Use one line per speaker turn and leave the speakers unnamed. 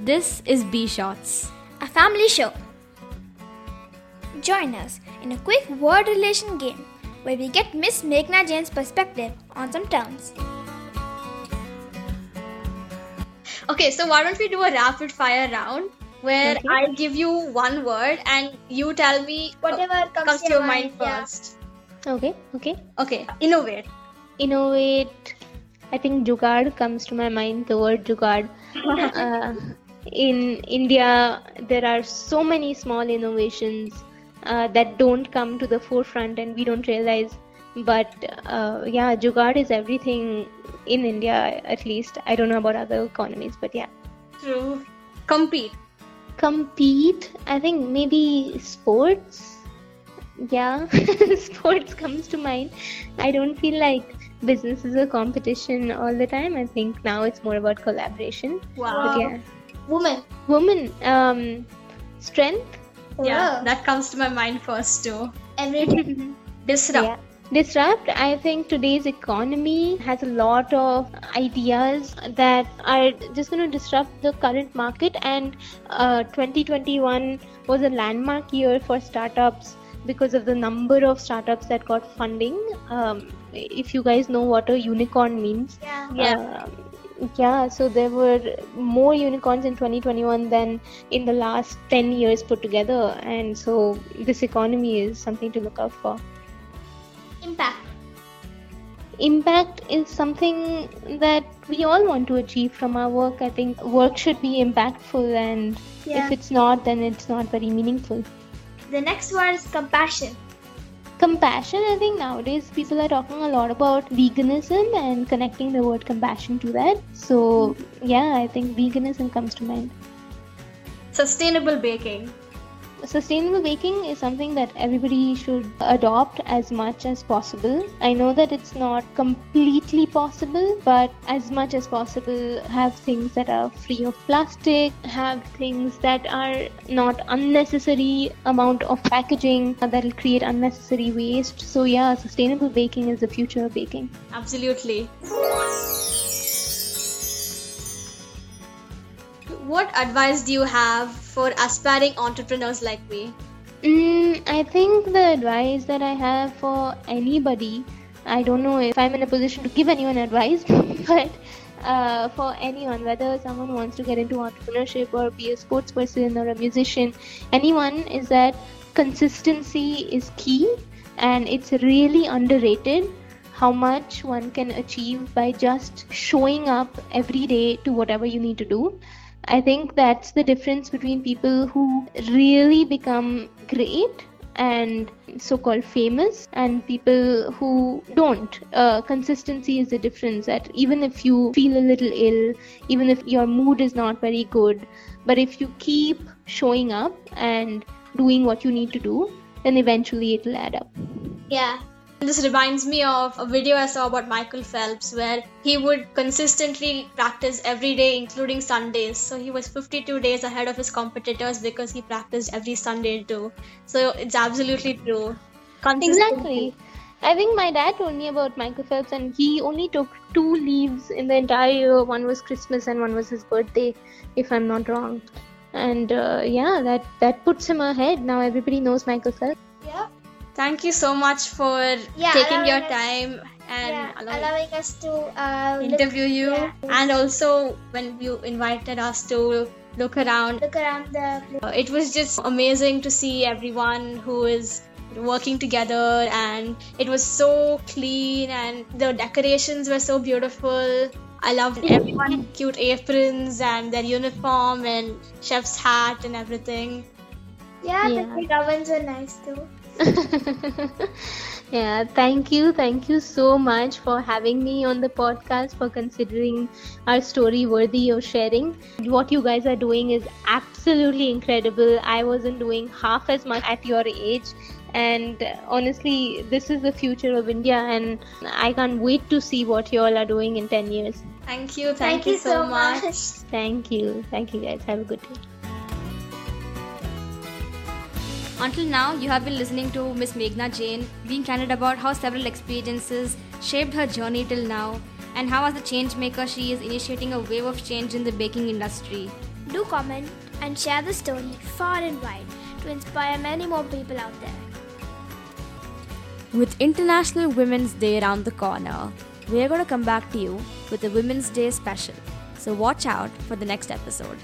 This is B Shots,
a family show. Join us in a quick word relation game where we get Miss Meghna Jain's perspective on some terms.
Okay, so why don't we do a rapid fire round where
Okay.
I'll give you one word and you tell me
Whatever comes,
comes to your mind
yeah.
first.
Okay, okay.
Okay, innovate.
Innovate. I think jugaad comes to my mind. The word jugaad. uh, in India, there are so many small innovations uh, that don't come to the forefront, and we don't realize. But uh, yeah, jugaad is everything in India. At least I don't know about other economies, but yeah.
True. Compete.
compete i think maybe sports yeah sports comes to mind i don't feel like business is a competition all the time i think now it's more about collaboration
Wow.
but yeah
Woman.
woman um strength
Yeah,
Wow.
that comes to my mind first too.
Every day.
Disrupt.
Yeah. Disrupt, I think today's economy has a lot of ideas that are just going to disrupt the current market. And uh, 2021 was a landmark year for startups because of the number of startups that got funding. Um, if you guys know what a unicorn means,
Yeah.
Yeah.
um, yeah, so there were more unicorns in 2021 than in the last 10 years put together. And so this economy is something to look out for.
Impact.
Impact is something that we all want to achieve from our work. I think work should be impactful, and
Yeah.
if it's not, then it's not very meaningful.
The next one is compassion.
Compassion, I think nowadays people are talking a lot about veganism and connecting the word compassion to that. So, hmm. yeah, I think veganism comes to mind.
Sustainable baking.
Sustainable baking is something that everybody should adopt as much as possible. I know that it's not completely possible, but as much as possible, have things that are free of plastic, have things that are not unnecessary amount of packaging that will create unnecessary waste. So yeah, sustainable baking is the future of baking.
Absolutely. What advice do you have for aspiring entrepreneurs like me?
Mm, I think the advice that I have for anybody, I don't know if I'm in a position to give anyone advice, but uh, for anyone, whether someone wants to get into entrepreneurship or be a sports person or a musician, anyone, is that consistency is key and it's really underrated how much one can achieve by just showing up every day to whatever you need to do. I think that's the difference between people who really become great and so called famous and people who don't. Uh, consistency is the difference that even if you feel a little ill, even if your mood is not very good, but if you keep showing up and doing what you need to do, then eventually it'll add up.
Yeah.
This reminds me of a video I saw about Michael Phelps where he would consistently practice every day, including Sundays. So he was 52 days ahead of his competitors because he practiced every Sunday too. So it's absolutely true.
Exactly. I think my dad told me about Michael Phelps, and he only took two leaves in the entire year. One was Christmas, and one was his birthday, if I'm not wrong. And uh, yeah, that that puts him ahead. Now everybody knows Michael Phelps.
Yeah.
Thank you so much for
Yeah,
taking your time and
yeah.
allowing
Allowing us to uh, look-
interview you
yeah.
and also when you invited us to look around
look around the place.
Uh, it was just amazing to see everyone who is working together and it was so clean and the decorations were so beautiful i loved everyone cute aprons and their uniform and chef's hat and everything
Yeah,
Yeah.
the big ovens are nice too.
yeah, thank you. Thank you so much for having me on the podcast, for considering our story worthy of sharing. What you guys are doing is absolutely incredible. I wasn't doing half as much at your age. And uh, honestly, this is the future of India, and I can't wait to see what you all are doing in 10 years.
thank you thank, you so much.
Thank you. Thank you, guys. Have a good day.
Until now, you have been listening to Miss Meghna Jain being candid about how several experiences shaped her journey till now and how, as a change maker, she is initiating a wave of change in the baking industry.
Do comment and share the story far and wide to inspire many more people out there.
With International Women's Day around the corner, we are going to come back to you with a Women's Day special. So watch out for the next episode.